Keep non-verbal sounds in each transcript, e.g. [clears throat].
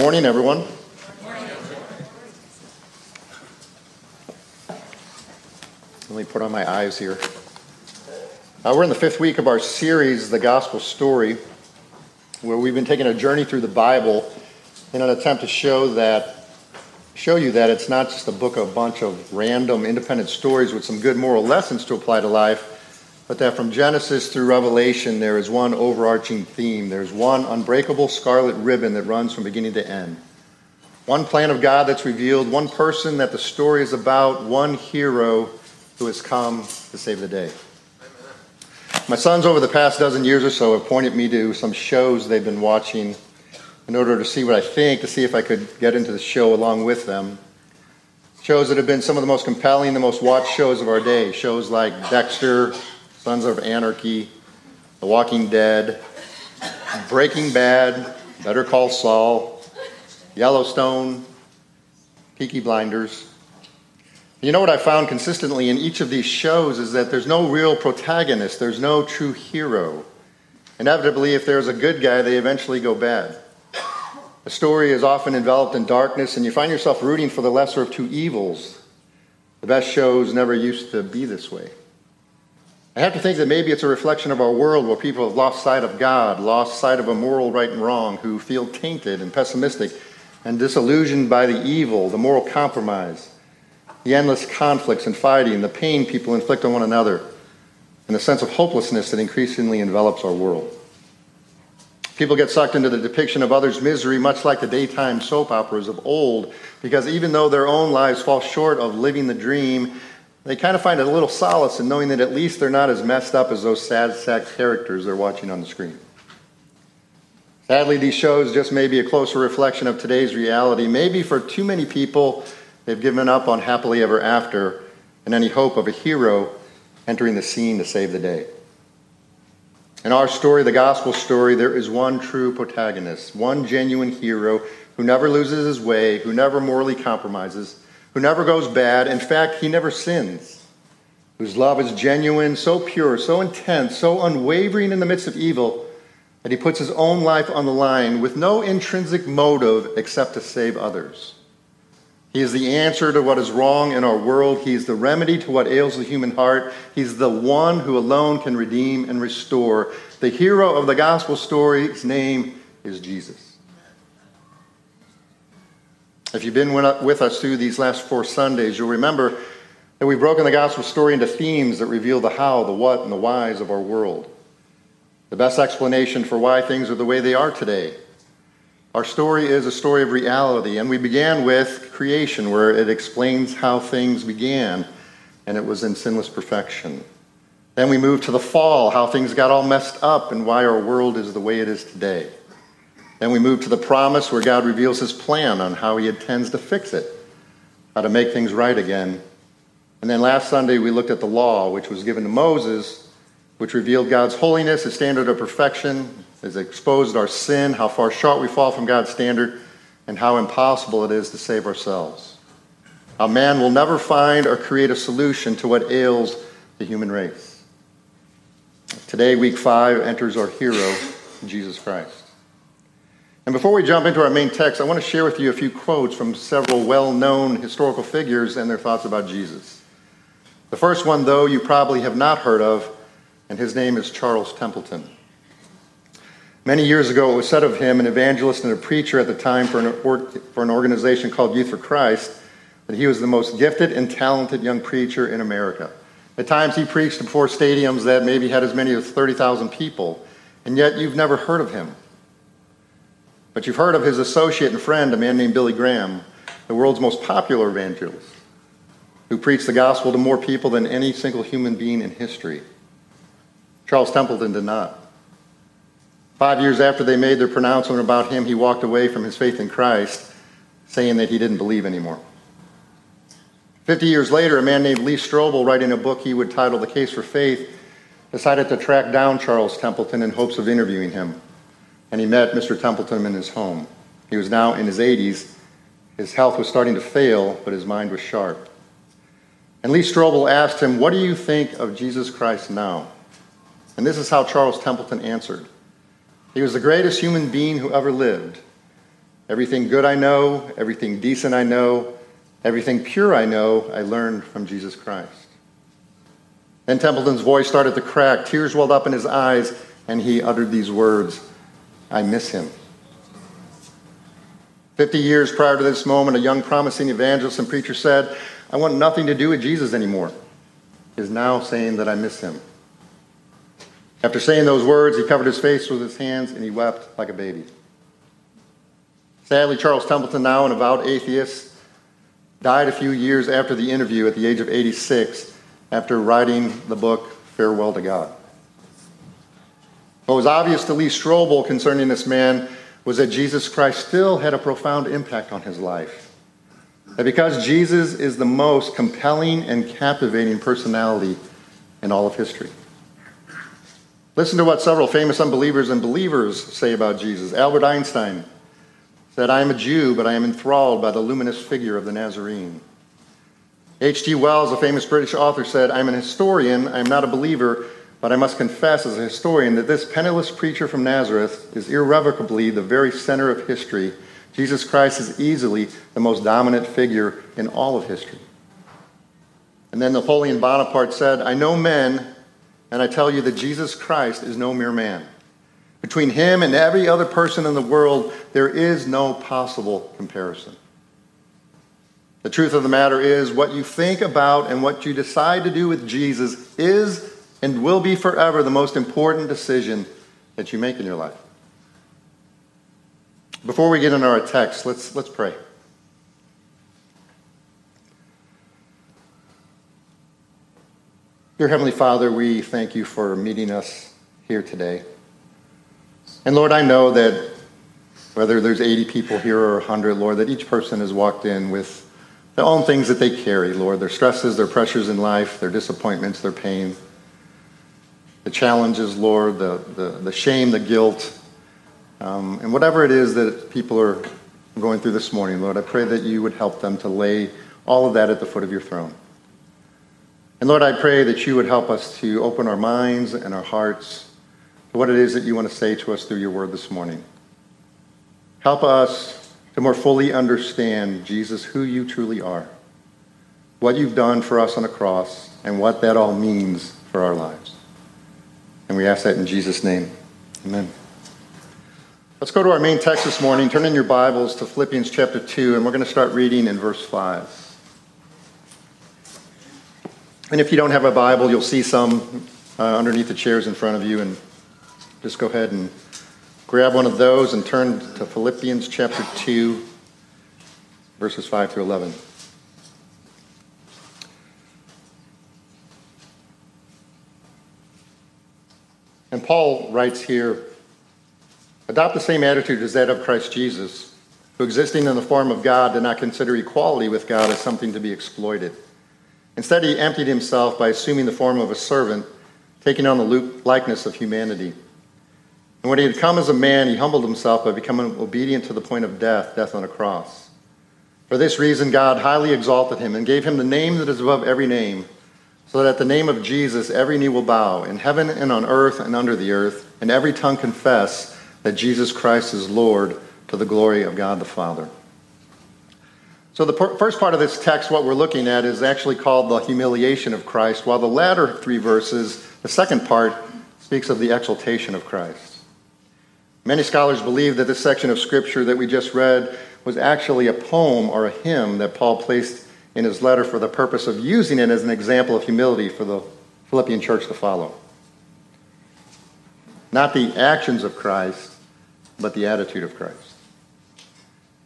morning, everyone. Let me put on my eyes here. Uh, we're in the fifth week of our series, The Gospel Story, where we've been taking a journey through the Bible in an attempt to show that, show you that it's not just a book of a bunch of random, independent stories with some good moral lessons to apply to life, but that from Genesis through Revelation, there is one overarching theme. There's one unbreakable scarlet ribbon that runs from beginning to end. One plan of God that's revealed, one person that the story is about, one hero who has come to save the day. My sons, over the past dozen years or so, have pointed me to some shows they've been watching in order to see what I think, to see if I could get into the show along with them. Shows that have been some of the most compelling, the most watched shows of our day. Shows like Dexter, Sons of Anarchy, The Walking Dead, Breaking Bad, Better Call Saul, Yellowstone, Peaky Blinders. You know what I found consistently in each of these shows is that there's no real protagonist, there's no true hero. Inevitably, if there's a good guy, they eventually go bad. A story is often enveloped in darkness, and you find yourself rooting for the lesser of two evils. The best shows never used to be this way. I have to think that maybe it's a reflection of our world where people have lost sight of God, lost sight of a moral right and wrong, who feel tainted and pessimistic and disillusioned by the evil, the moral compromise the endless conflicts and fighting, the pain people inflict on one another, and the sense of hopelessness that increasingly envelops our world. People get sucked into the depiction of others' misery, much like the daytime soap operas of old, because even though their own lives fall short of living the dream, they kind of find a little solace in knowing that at least they're not as messed up as those sad sack characters they're watching on the screen. Sadly, these shows just may be a closer reflection of today's reality. Maybe for too many people, They've given up on happily ever after and any hope of a hero entering the scene to save the day. In our story, the gospel story, there is one true protagonist, one genuine hero who never loses his way, who never morally compromises, who never goes bad. In fact, he never sins, whose love is genuine, so pure, so intense, so unwavering in the midst of evil that he puts his own life on the line with no intrinsic motive except to save others. He is the answer to what is wrong in our world. He is the remedy to what ails the human heart. He's the one who alone can redeem and restore. The hero of the gospel story, his name is Jesus. If you've been with us through these last four Sundays, you'll remember that we've broken the gospel story into themes that reveal the how, the what, and the whys of our world. The best explanation for why things are the way they are today our story is a story of reality, and we began with creation, where it explains how things began, and it was in sinless perfection. Then we moved to the fall, how things got all messed up, and why our world is the way it is today. Then we moved to the promise, where God reveals his plan on how he intends to fix it, how to make things right again. And then last Sunday, we looked at the law, which was given to Moses, which revealed God's holiness, his standard of perfection, has exposed our sin, how far short we fall from God's standard, and how impossible it is to save ourselves. A man will never find or create a solution to what ails the human race. Today, week five, enters our hero, Jesus Christ. And before we jump into our main text, I want to share with you a few quotes from several well known historical figures and their thoughts about Jesus. The first one, though, you probably have not heard of, and his name is Charles Templeton. Many years ago, it was said of him, an evangelist and a preacher at the time for an, or, for an organization called Youth for Christ, that he was the most gifted and talented young preacher in America. At times, he preached before stadiums that maybe had as many as 30,000 people, and yet you've never heard of him. But you've heard of his associate and friend, a man named Billy Graham, the world's most popular evangelist, who preached the gospel to more people than any single human being in history. Charles Templeton did not. Five years after they made their pronouncement about him, he walked away from his faith in Christ, saying that he didn't believe anymore. Fifty years later, a man named Lee Strobel, writing a book he would title The Case for Faith, decided to track down Charles Templeton in hopes of interviewing him. And he met Mr. Templeton in his home. He was now in his 80s. His health was starting to fail, but his mind was sharp. And Lee Strobel asked him, What do you think of Jesus Christ now? And this is how Charles Templeton answered. He was the greatest human being who ever lived. Everything good I know, everything decent I know, everything pure I know, I learned from Jesus Christ. Then Templeton's voice started to crack. Tears welled up in his eyes, and he uttered these words I miss him. Fifty years prior to this moment, a young promising evangelist and preacher said, I want nothing to do with Jesus anymore. He is now saying that I miss him. After saying those words, he covered his face with his hands and he wept like a baby. Sadly, Charles Templeton, now an avowed atheist, died a few years after the interview at the age of 86 after writing the book Farewell to God. What was obvious to Lee Strobel concerning this man was that Jesus Christ still had a profound impact on his life. That because Jesus is the most compelling and captivating personality in all of history. Listen to what several famous unbelievers and believers say about Jesus. Albert Einstein said, I am a Jew, but I am enthralled by the luminous figure of the Nazarene. H.G. Wells, a famous British author, said, I'm an historian, I am not a believer, but I must confess as a historian that this penniless preacher from Nazareth is irrevocably the very center of history. Jesus Christ is easily the most dominant figure in all of history. And then Napoleon Bonaparte said, I know men, and I tell you that Jesus Christ is no mere man. Between him and every other person in the world, there is no possible comparison. The truth of the matter is, what you think about and what you decide to do with Jesus is and will be forever the most important decision that you make in your life. Before we get into our text, let's, let's pray. Dear Heavenly Father, we thank you for meeting us here today. And Lord, I know that whether there's 80 people here or 100, Lord, that each person has walked in with their own things that they carry, Lord, their stresses, their pressures in life, their disappointments, their pain, the challenges, Lord, the, the, the shame, the guilt, um, and whatever it is that people are going through this morning, Lord, I pray that you would help them to lay all of that at the foot of your throne. And Lord, I pray that you would help us to open our minds and our hearts to what it is that you want to say to us through your word this morning. Help us to more fully understand, Jesus, who you truly are, what you've done for us on the cross, and what that all means for our lives. And we ask that in Jesus' name. Amen. Let's go to our main text this morning. Turn in your Bibles to Philippians chapter 2, and we're going to start reading in verse 5. And if you don't have a Bible, you'll see some uh, underneath the chairs in front of you, and just go ahead and grab one of those and turn to Philippians chapter 2, verses 5 through 11. And Paul writes here adopt the same attitude as that of Christ Jesus, who, existing in the form of God, did not consider equality with God as something to be exploited. Instead, he emptied himself by assuming the form of a servant, taking on the likeness of humanity. And when he had come as a man, he humbled himself by becoming obedient to the point of death, death on a cross. For this reason, God highly exalted him and gave him the name that is above every name, so that at the name of Jesus every knee will bow, in heaven and on earth and under the earth, and every tongue confess that Jesus Christ is Lord to the glory of God the Father. So, the first part of this text, what we're looking at, is actually called the humiliation of Christ, while the latter three verses, the second part, speaks of the exaltation of Christ. Many scholars believe that this section of Scripture that we just read was actually a poem or a hymn that Paul placed in his letter for the purpose of using it as an example of humility for the Philippian church to follow. Not the actions of Christ, but the attitude of Christ.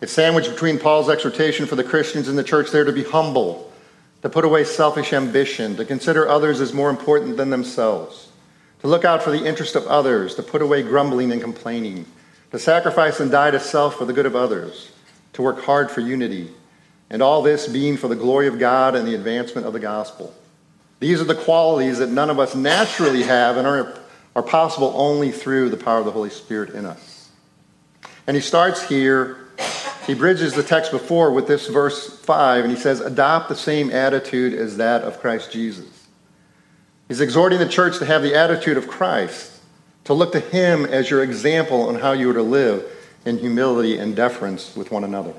It's sandwiched between Paul's exhortation for the Christians in the church there to be humble, to put away selfish ambition, to consider others as more important than themselves, to look out for the interest of others, to put away grumbling and complaining, to sacrifice and die to self for the good of others, to work hard for unity, and all this being for the glory of God and the advancement of the gospel. These are the qualities that none of us naturally have and are, are possible only through the power of the Holy Spirit in us. And he starts here he bridges the text before with this verse 5, and he says, Adopt the same attitude as that of Christ Jesus. He's exhorting the church to have the attitude of Christ, to look to him as your example on how you are to live, in humility and deference with one another.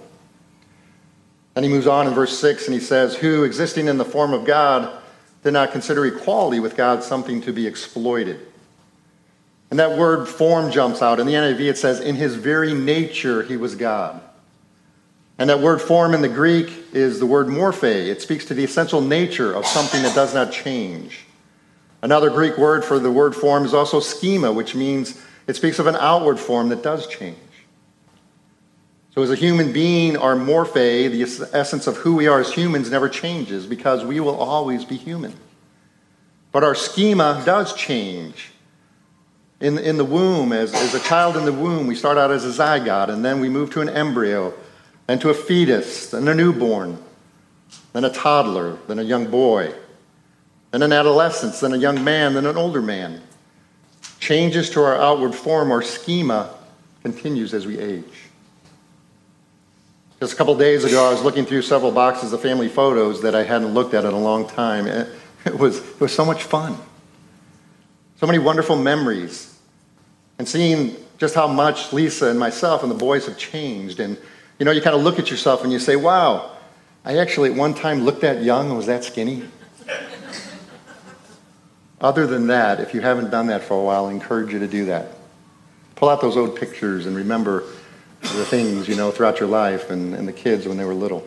Then he moves on in verse 6 and he says, Who, existing in the form of God, did not consider equality with God something to be exploited. And that word form jumps out. In the NIV, it says, In his very nature, he was God. And that word form in the Greek is the word morphe. It speaks to the essential nature of something that does not change. Another Greek word for the word form is also schema, which means it speaks of an outward form that does change. So, as a human being, our morphe, the essence of who we are as humans, never changes because we will always be human. But our schema does change. In, in the womb, as, as a child in the womb, we start out as a zygote, and then we move to an embryo, then to a fetus, then a newborn, then a toddler, then a young boy, then an adolescence, then a young man, then an older man. Changes to our outward form, our schema, continues as we age. Just a couple days ago, I was looking through several boxes of family photos that I hadn't looked at in a long time. [laughs] It was, it was so much fun. So many wonderful memories. And seeing just how much Lisa and myself and the boys have changed. And, you know, you kind of look at yourself and you say, wow, I actually at one time looked that young and was that skinny. Other than that, if you haven't done that for a while, I encourage you to do that. Pull out those old pictures and remember the things, you know, throughout your life and, and the kids when they were little.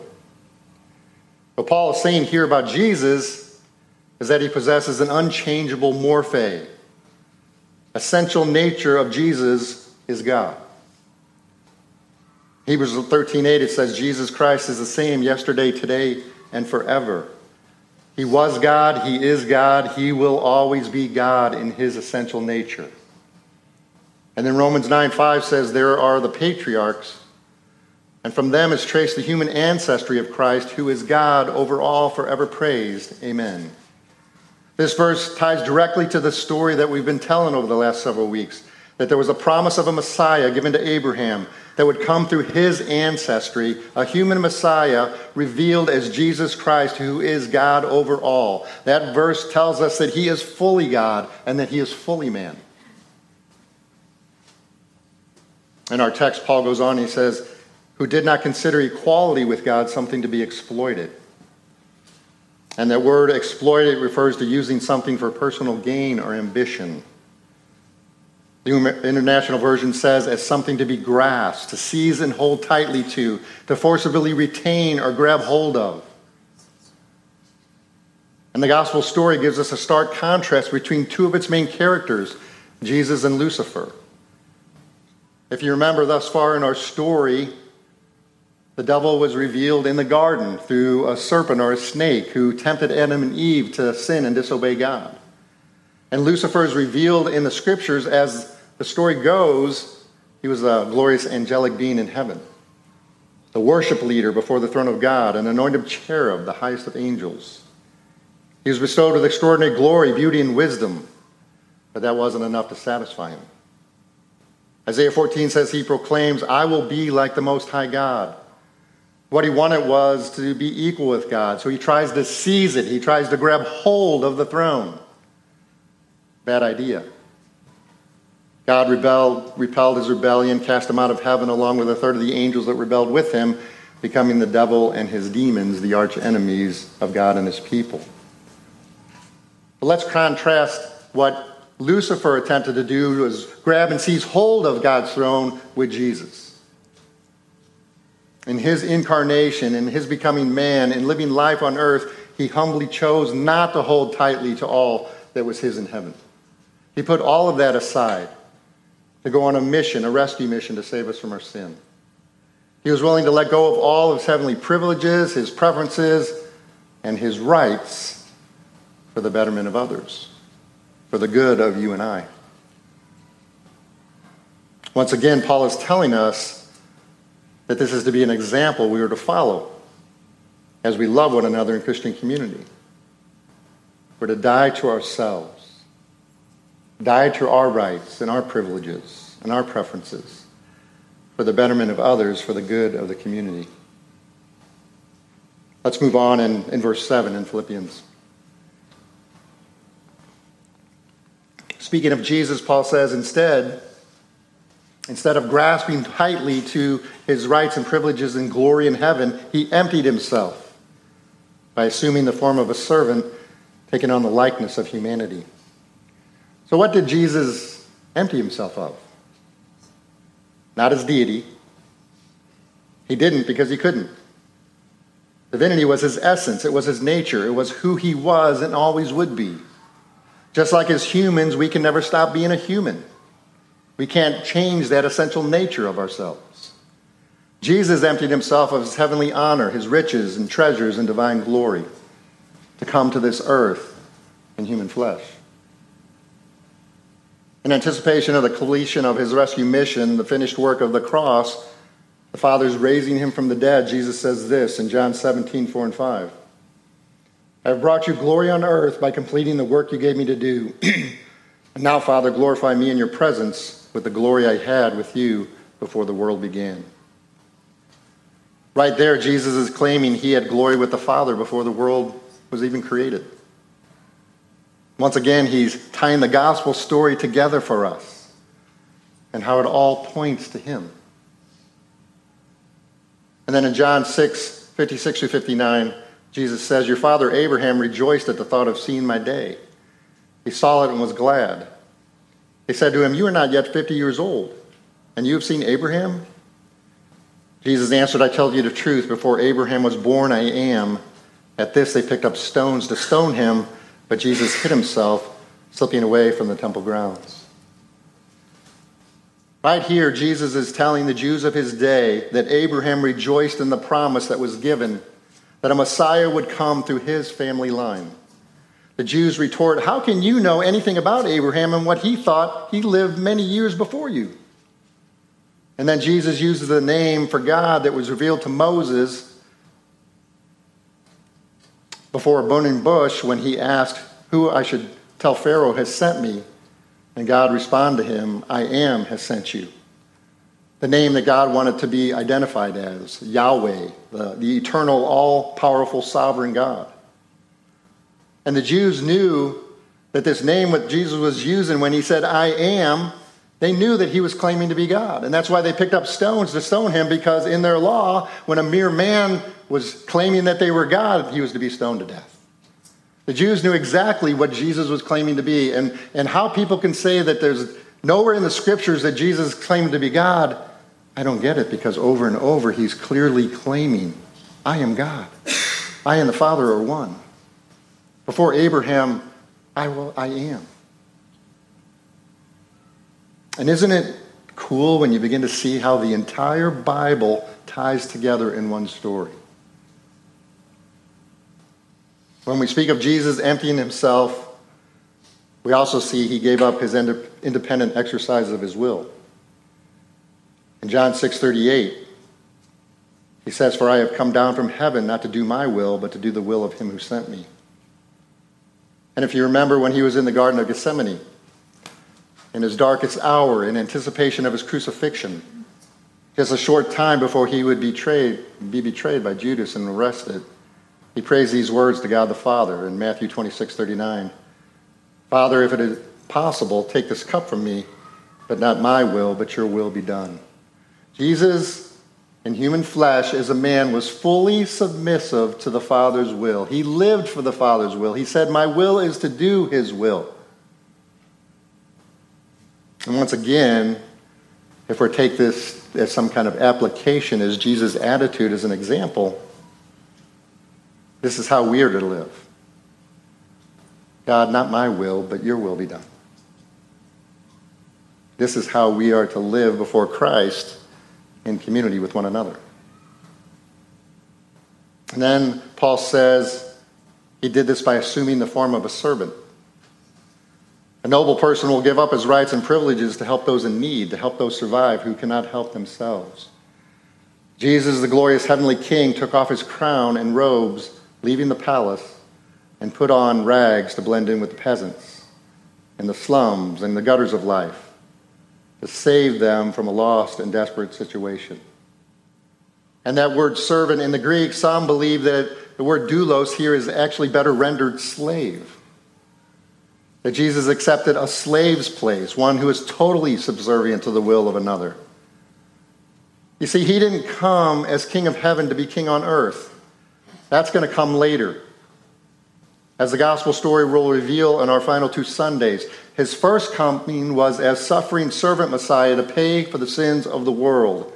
What Paul is saying here about Jesus is that he possesses an unchangeable morphe. Essential nature of Jesus is God. Hebrews 13:8 it says Jesus Christ is the same yesterday, today, and forever. He was God, he is God, he will always be God in his essential nature. And then Romans 9 5 says, There are the patriarchs, and from them is traced the human ancestry of Christ, who is God over all, forever praised. Amen. This verse ties directly to the story that we've been telling over the last several weeks that there was a promise of a Messiah given to Abraham that would come through his ancestry, a human Messiah revealed as Jesus Christ, who is God over all. That verse tells us that he is fully God and that he is fully man. In our text, Paul goes on, he says, who did not consider equality with God something to be exploited. And that word exploited refers to using something for personal gain or ambition. The International Version says as something to be grasped, to seize and hold tightly to, to forcibly retain or grab hold of. And the gospel story gives us a stark contrast between two of its main characters, Jesus and Lucifer. If you remember thus far in our story, the devil was revealed in the garden through a serpent or a snake who tempted Adam and Eve to sin and disobey God. And Lucifer is revealed in the scriptures as the story goes, he was a glorious angelic being in heaven, the worship leader before the throne of God, an anointed cherub, the highest of angels. He was bestowed with extraordinary glory, beauty, and wisdom, but that wasn't enough to satisfy him. Isaiah 14 says he proclaims, I will be like the Most High God. What he wanted was to be equal with God. So he tries to seize it, he tries to grab hold of the throne. Bad idea. God rebelled, repelled his rebellion, cast him out of heaven along with a third of the angels that rebelled with him, becoming the devil and his demons, the arch enemies of God and his people. But let's contrast what Lucifer attempted to do was grab and seize hold of God's throne with Jesus. In his incarnation, in his becoming man, in living life on earth, he humbly chose not to hold tightly to all that was his in heaven. He put all of that aside to go on a mission, a rescue mission to save us from our sin. He was willing to let go of all of his heavenly privileges, his preferences, and his rights for the betterment of others for the good of you and I. Once again, Paul is telling us that this is to be an example we are to follow as we love one another in Christian community. We're to die to ourselves, die to our rights and our privileges and our preferences for the betterment of others, for the good of the community. Let's move on in, in verse 7 in Philippians. Speaking of Jesus, Paul says, instead, Instead of grasping tightly to his rights and privileges and glory in heaven, he emptied himself by assuming the form of a servant, taking on the likeness of humanity. So, what did Jesus empty himself of? Not his deity. He didn't because he couldn't. Divinity was his essence, it was his nature, it was who he was and always would be. Just like as humans, we can never stop being a human. We can't change that essential nature of ourselves. Jesus emptied himself of his heavenly honor, his riches and treasures and divine glory to come to this earth in human flesh. In anticipation of the completion of his rescue mission, the finished work of the cross, the Father's raising him from the dead, Jesus says this in John 17, 4 and 5. I have brought you glory on earth by completing the work you gave me to do. [clears throat] now, Father, glorify me in your presence with the glory I had with you before the world began. Right there, Jesus is claiming he had glory with the Father before the world was even created. Once again, he's tying the gospel story together for us and how it all points to him. And then in John 6, 56 through 59, Jesus says, Your father Abraham rejoiced at the thought of seeing my day. He saw it and was glad. They said to him, You are not yet 50 years old, and you have seen Abraham? Jesus answered, I tell you the truth, before Abraham was born, I am. At this, they picked up stones to stone him, but Jesus hid himself, slipping away from the temple grounds. Right here, Jesus is telling the Jews of his day that Abraham rejoiced in the promise that was given that a Messiah would come through his family line. The Jews retort, How can you know anything about Abraham and what he thought he lived many years before you? And then Jesus uses the name for God that was revealed to Moses before a burning bush when he asked who I should tell Pharaoh has sent me. And God responded to him, I am has sent you. The name that God wanted to be identified as, Yahweh, the, the eternal, all powerful, sovereign God. And the Jews knew that this name that Jesus was using when he said, I am, they knew that he was claiming to be God. And that's why they picked up stones to stone him, because in their law, when a mere man was claiming that they were God, he was to be stoned to death. The Jews knew exactly what Jesus was claiming to be, and, and how people can say that there's nowhere in the scriptures that Jesus claimed to be God. I don't get it because over and over he's clearly claiming, I am God. I and the Father are one. Before Abraham, I will I am. And isn't it cool when you begin to see how the entire Bible ties together in one story? When we speak of Jesus emptying himself, we also see he gave up his independent exercise of his will. In John 6:38, he says, "For I have come down from heaven not to do my will, but to do the will of him who sent me." And if you remember when he was in the garden of Gethsemane, in his darkest hour in anticipation of his crucifixion, just a short time before he would betrayed, be betrayed by Judas and arrested, he prays these words to God the Father in Matthew 26, 39. Father, if it is possible, take this cup from me, but not my will, but your will be done. Jesus, in human flesh, as a man, was fully submissive to the Father's will. He lived for the Father's will. He said, My will is to do his will. And once again, if we take this as some kind of application, as Jesus' attitude as an example, this is how we are to live. God, not my will, but your will be done. This is how we are to live before Christ in community with one another. And then Paul says he did this by assuming the form of a servant. A noble person will give up his rights and privileges to help those in need, to help those survive who cannot help themselves. Jesus, the glorious heavenly king, took off his crown and robes leaving the palace, and put on rags to blend in with the peasants and the slums and the gutters of life to save them from a lost and desperate situation. And that word servant in the Greek, some believe that the word doulos here is actually better rendered slave. That Jesus accepted a slave's place, one who is totally subservient to the will of another. You see, he didn't come as king of heaven to be king on earth. That's going to come later. As the gospel story will reveal in our final two Sundays, his first coming was as suffering servant Messiah to pay for the sins of the world.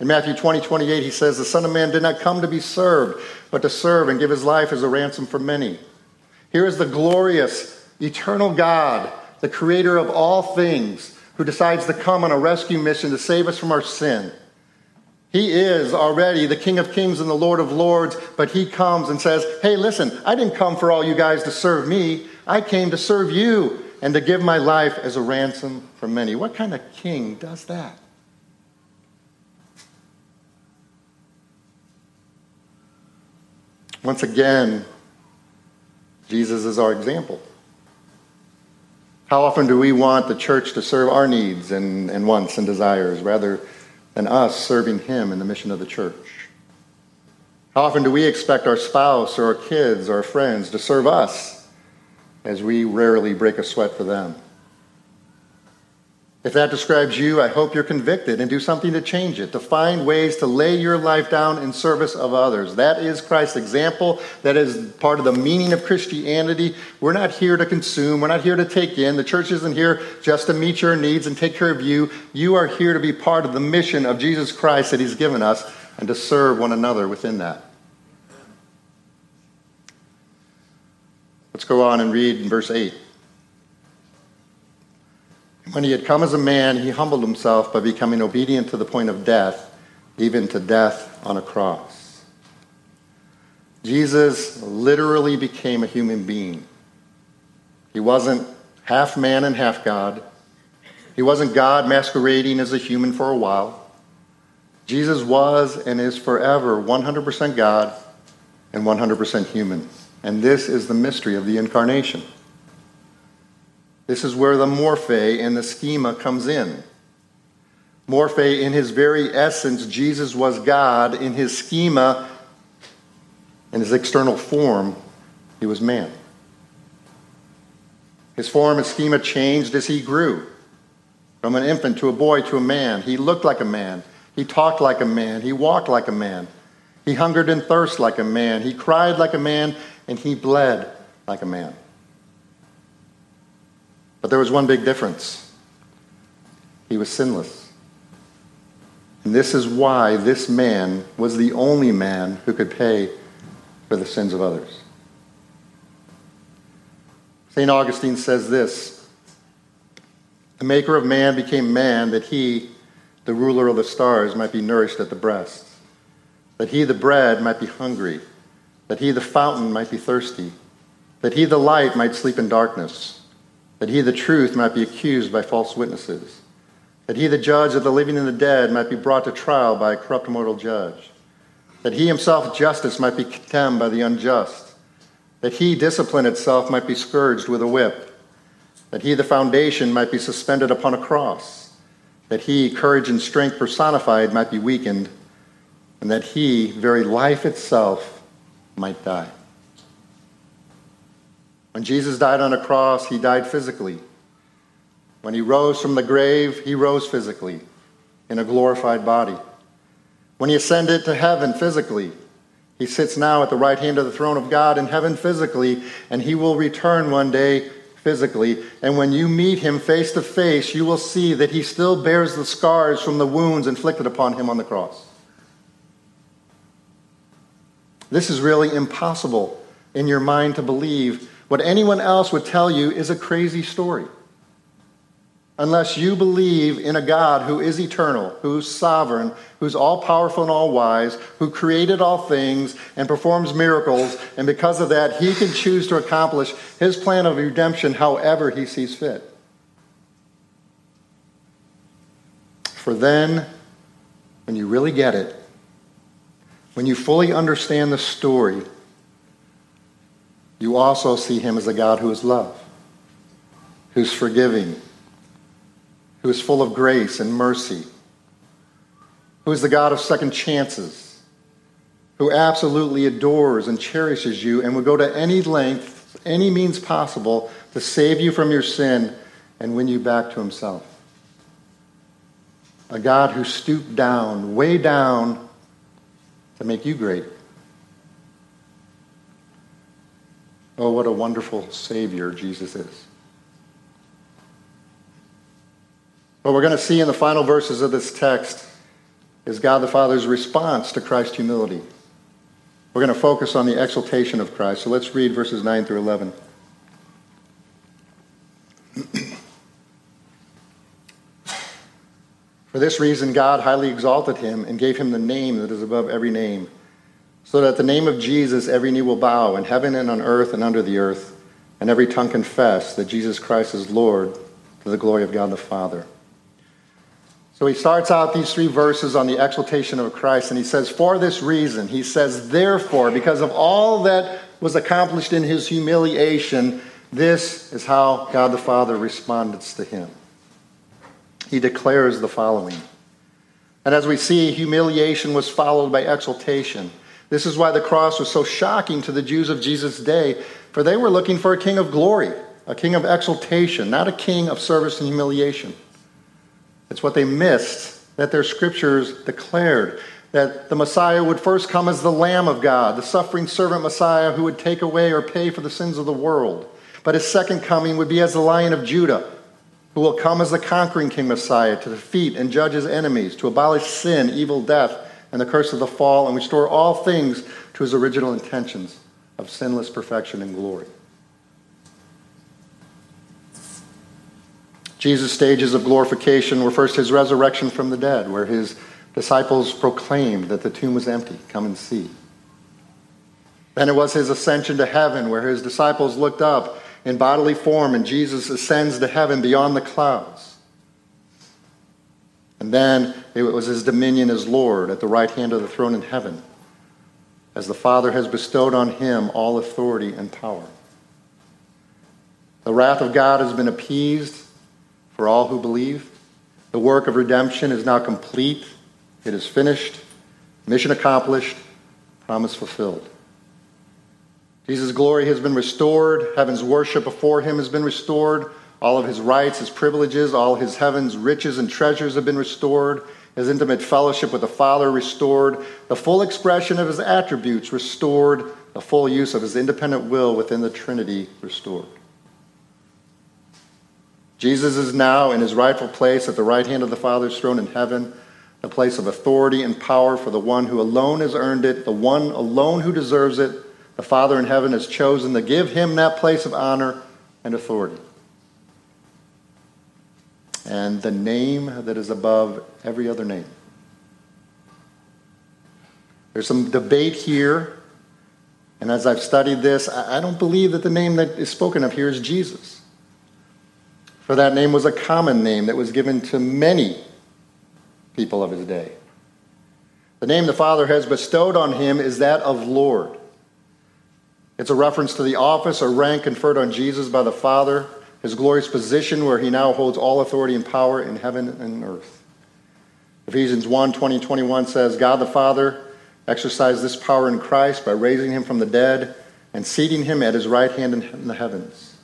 In Matthew 20, 28, he says, The Son of Man did not come to be served, but to serve and give his life as a ransom for many. Here is the glorious, eternal God, the creator of all things, who decides to come on a rescue mission to save us from our sin. He is already the King of Kings and the Lord of Lords, but he comes and says, Hey, listen, I didn't come for all you guys to serve me. I came to serve you and to give my life as a ransom for many. What kind of king does that? Once again, Jesus is our example. How often do we want the church to serve our needs and, and wants and desires rather than us serving Him in the mission of the church? How often do we expect our spouse or our kids or our friends to serve us as we rarely break a sweat for them? If that describes you, I hope you're convicted and do something to change it, to find ways to lay your life down in service of others. That is Christ's example. That is part of the meaning of Christianity. We're not here to consume, we're not here to take in. The church isn't here just to meet your needs and take care of you. You are here to be part of the mission of Jesus Christ that He's given us and to serve one another within that. Let's go on and read in verse 8. When he had come as a man, he humbled himself by becoming obedient to the point of death, even to death on a cross. Jesus literally became a human being. He wasn't half man and half God. He wasn't God masquerading as a human for a while. Jesus was and is forever 100% God and 100% human. And this is the mystery of the incarnation. This is where the morphe and the schema comes in. Morphe, in his very essence, Jesus was God. In his schema, in his external form, he was man. His form and schema changed as he grew. From an infant to a boy to a man. He looked like a man. He talked like a man. He walked like a man. He hungered and thirsted like a man. He cried like a man. And he bled like a man. But there was one big difference he was sinless. And this is why this man was the only man who could pay for the sins of others. St. Augustine says this The maker of man became man that he, the ruler of the stars, might be nourished at the breast, that he, the bread, might be hungry, that he, the fountain, might be thirsty, that he, the light, might sleep in darkness that he, the truth, might be accused by false witnesses, that he, the judge of the living and the dead, might be brought to trial by a corrupt mortal judge, that he himself, justice, might be condemned by the unjust, that he, discipline itself, might be scourged with a whip, that he, the foundation, might be suspended upon a cross, that he, courage and strength personified, might be weakened, and that he, very life itself, might die. When Jesus died on a cross, he died physically. When he rose from the grave, he rose physically in a glorified body. When he ascended to heaven physically, he sits now at the right hand of the throne of God in heaven physically, and he will return one day physically. And when you meet him face to face, you will see that he still bears the scars from the wounds inflicted upon him on the cross. This is really impossible in your mind to believe what anyone else would tell you is a crazy story. Unless you believe in a God who is eternal, who's sovereign, who's all powerful and all wise, who created all things and performs miracles, and because of that, he can choose to accomplish his plan of redemption however he sees fit. For then, when you really get it, when you fully understand the story, you also see him as a God who is love, who's forgiving, who is full of grace and mercy, who is the God of second chances, who absolutely adores and cherishes you and would go to any length, any means possible to save you from your sin and win you back to himself. A God who stooped down, way down, to make you great. Oh, what a wonderful Savior Jesus is. What we're going to see in the final verses of this text is God the Father's response to Christ's humility. We're going to focus on the exaltation of Christ. So let's read verses 9 through 11. [clears throat] For this reason, God highly exalted him and gave him the name that is above every name, so that the name of Jesus every knee will bow in heaven and on earth and under the earth, and every tongue confess that Jesus Christ is Lord to the glory of God the Father. So he starts out these three verses on the exaltation of Christ, and he says, For this reason, he says, therefore, because of all that was accomplished in his humiliation, this is how God the Father responds to him he declares the following. And as we see, humiliation was followed by exaltation. This is why the cross was so shocking to the Jews of Jesus' day, for they were looking for a king of glory, a king of exaltation, not a king of service and humiliation. It's what they missed that their scriptures declared that the Messiah would first come as the Lamb of God, the suffering servant Messiah who would take away or pay for the sins of the world. But his second coming would be as the Lion of Judah, who will come as the conquering King Messiah to defeat and judge his enemies, to abolish sin, evil, death, and the curse of the fall, and restore all things to his original intentions of sinless perfection and glory. Jesus' stages of glorification were first his resurrection from the dead, where his disciples proclaimed that the tomb was empty. Come and see. Then it was his ascension to heaven, where his disciples looked up in bodily form, and Jesus ascends to heaven beyond the clouds. And then it was his dominion as Lord at the right hand of the throne in heaven, as the Father has bestowed on him all authority and power. The wrath of God has been appeased for all who believe. The work of redemption is now complete, it is finished, mission accomplished, promise fulfilled. Jesus' glory has been restored. Heaven's worship before him has been restored. All of his rights, his privileges, all his heaven's riches and treasures have been restored. His intimate fellowship with the Father restored. The full expression of his attributes restored. The full use of his independent will within the Trinity restored. Jesus is now in his rightful place at the right hand of the Father's throne in heaven, a place of authority and power for the one who alone has earned it, the one alone who deserves it, the Father in heaven has chosen to give him that place of honor and authority. And the name that is above every other name. There's some debate here, and as I've studied this, I don't believe that the name that is spoken of here is Jesus. For that name was a common name that was given to many people of his day. The name the Father has bestowed on him is that of Lord. It's a reference to the office or rank conferred on Jesus by the Father, his glorious position where he now holds all authority and power in heaven and earth. Ephesians 1 20, 21 says, God the Father exercised this power in Christ by raising him from the dead and seating him at his right hand in the heavens,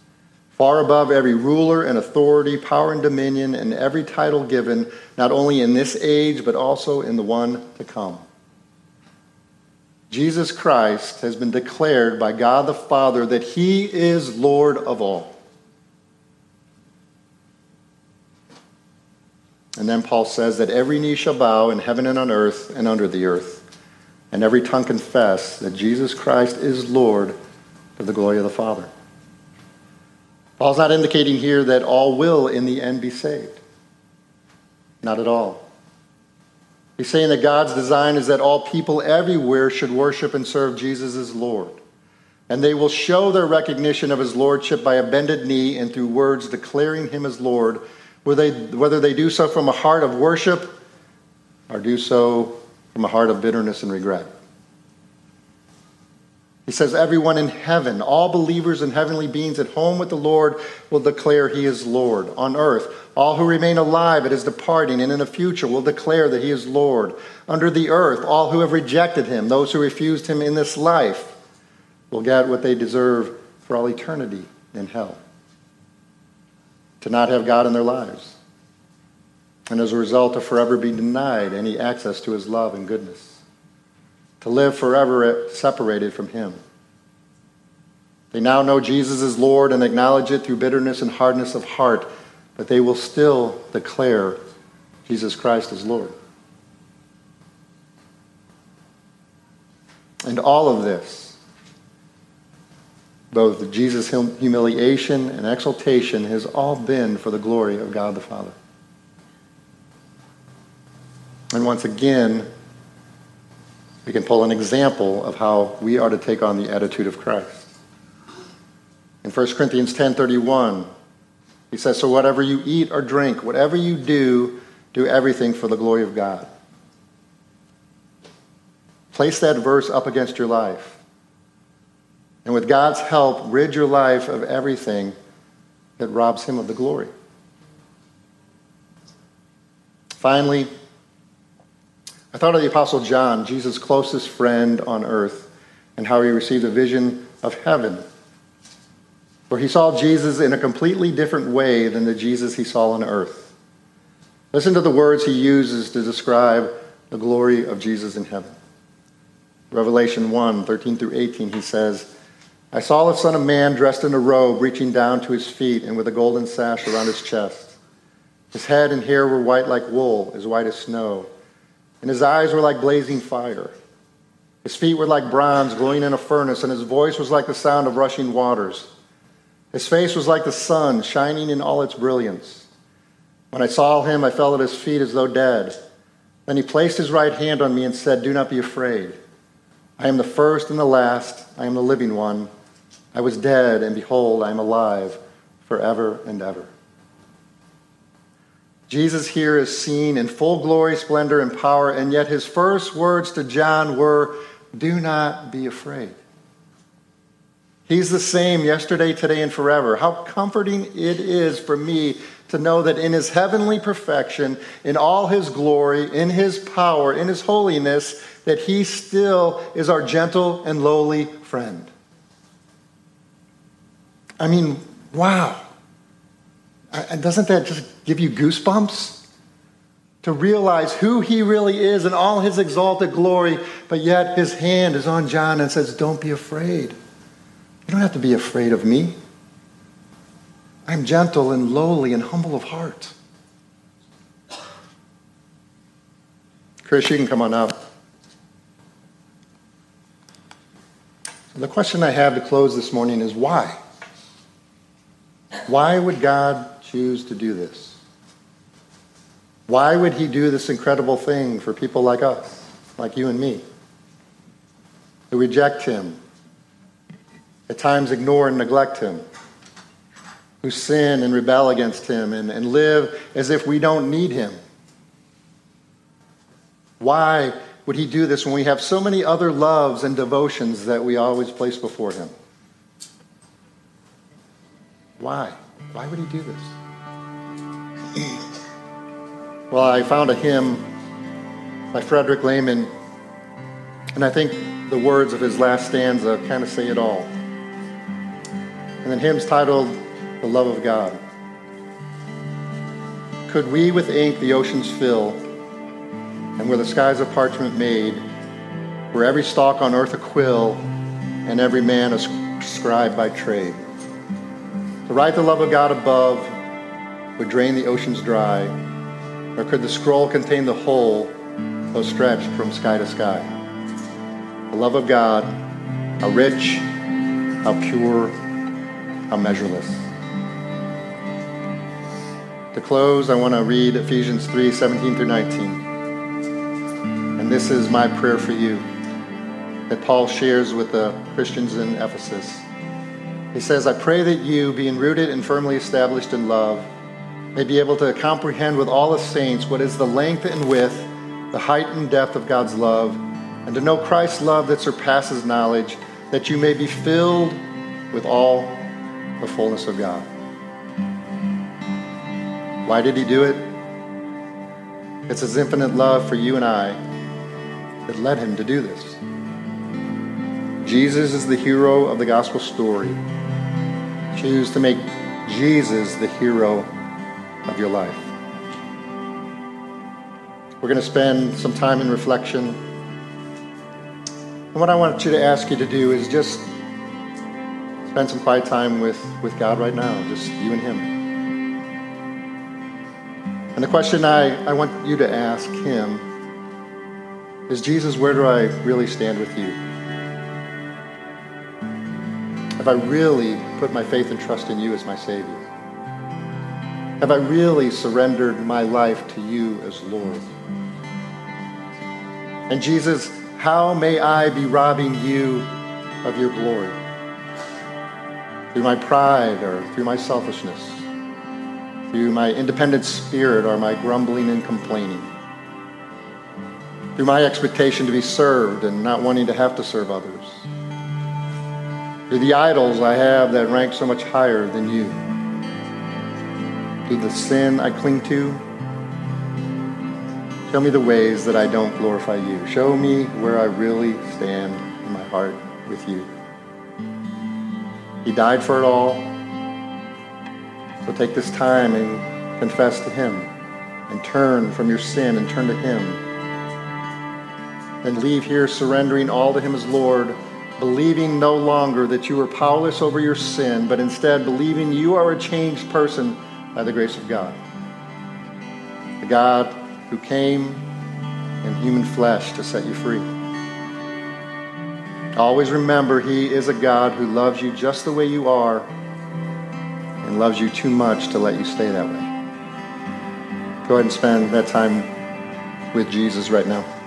far above every ruler and authority, power and dominion, and every title given, not only in this age, but also in the one to come. Jesus Christ has been declared by God the Father that he is Lord of all. And then Paul says that every knee shall bow in heaven and on earth and under the earth, and every tongue confess that Jesus Christ is Lord to the glory of the Father. Paul's not indicating here that all will in the end be saved. Not at all. He's saying that God's design is that all people everywhere should worship and serve Jesus as Lord. And they will show their recognition of his lordship by a bended knee and through words declaring him as Lord, whether they, do so from a heart of worship or do so from a heart of bitterness and regret. He says, Everyone in heaven, all believers and heavenly beings at home with the Lord will declare he is Lord. On earth, all who remain alive at his departing and in the future will declare that he is Lord. Under the earth, all who have rejected him, those who refused him in this life, will get what they deserve for all eternity in hell. To not have God in their lives. And as a result, to forever be denied any access to his love and goodness. To live forever separated from him. They now know Jesus is Lord and acknowledge it through bitterness and hardness of heart, but they will still declare Jesus Christ as Lord. And all of this, both Jesus' humiliation and exaltation, has all been for the glory of God the Father. And once again, we can pull an example of how we are to take on the attitude of Christ. In 1 Corinthians 10:31, he says, "So whatever you eat or drink, whatever you do, do everything for the glory of God." Place that verse up against your life. And with God's help, rid your life of everything that robs him of the glory. Finally, I thought of the Apostle John, Jesus' closest friend on earth, and how he received a vision of heaven, where he saw Jesus in a completely different way than the Jesus he saw on earth. Listen to the words he uses to describe the glory of Jesus in heaven. Revelation 1 13 through 18, he says, I saw the Son of Man dressed in a robe, reaching down to his feet, and with a golden sash around his chest. His head and hair were white like wool, as white as snow, and his eyes were like blazing fire. His feet were like bronze glowing in a furnace, and his voice was like the sound of rushing waters. His face was like the sun, shining in all its brilliance. When I saw him, I fell at his feet as though dead. Then he placed his right hand on me and said, Do not be afraid. I am the first and the last. I am the living one. I was dead, and behold, I am alive forever and ever. Jesus here is seen in full glory, splendor, and power, and yet his first words to John were, Do not be afraid. He's the same yesterday, today, and forever. How comforting it is for me to know that in his heavenly perfection, in all his glory, in his power, in his holiness, that he still is our gentle and lowly friend. I mean, wow. And doesn't that just give you goosebumps? To realize who he really is and all his exalted glory, but yet his hand is on John and says, Don't be afraid. You don't have to be afraid of me. I'm gentle and lowly and humble of heart. Chris, you can come on up. The question I have to close this morning is why? Why would God choose to do this? Why would He do this incredible thing for people like us, like you and me, who reject Him, at times ignore and neglect Him, who sin and rebel against Him and, and live as if we don't need Him? Why would he do this when we have so many other loves and devotions that we always place before him? Why? Why would he do this? Well, I found a hymn by Frederick Lehman, and I think the words of his last stanza kind of say it all. And the hymn's titled The Love of God. Could we with ink the oceans fill, and where the skies of parchment made, were every stalk on earth a quill, and every man a scribe by trade. To write the love of God above would drain the oceans dry, or could the scroll contain the whole, though stretched from sky to sky? The love of God, how rich, how pure, how measureless. To close, I want to read Ephesians 3 17 through 19 And this is my prayer for you that Paul shares with the Christians in Ephesus. He says, I pray that you, being rooted and firmly established in love, may be able to comprehend with all the saints what is the length and width, the height and depth of God's love, and to know Christ's love that surpasses knowledge, that you may be filled with all the fullness of God. Why did he do it? It's his infinite love for you and I that led him to do this. Jesus is the hero of the gospel story. Choose to make Jesus the hero of your life. We're going to spend some time in reflection. And what I want you to ask you to do is just spend some quiet time with, with God right now, just you and Him. And the question I, I want you to ask Him is Jesus, where do I really stand with you? Have I really put my faith and trust in you as my Savior? Have I really surrendered my life to you as Lord? And Jesus, how may I be robbing you of your glory? Through my pride or through my selfishness? Through my independent spirit or my grumbling and complaining? Through my expectation to be served and not wanting to have to serve others? Through the idols I have that rank so much higher than you? Through the sin I cling to Show me the ways that I don't glorify you. Show me where I really stand in my heart with you. He died for it all. So take this time and confess to Him and turn from your sin and turn to Him. And leave here surrendering all to Him as Lord, believing no longer that you are powerless over your sin, but instead believing you are a changed person by the grace of God. The God who came in human flesh to set you free. Always remember, He is a God who loves you just the way you are and loves you too much to let you stay that way. Go ahead and spend that time with Jesus right now.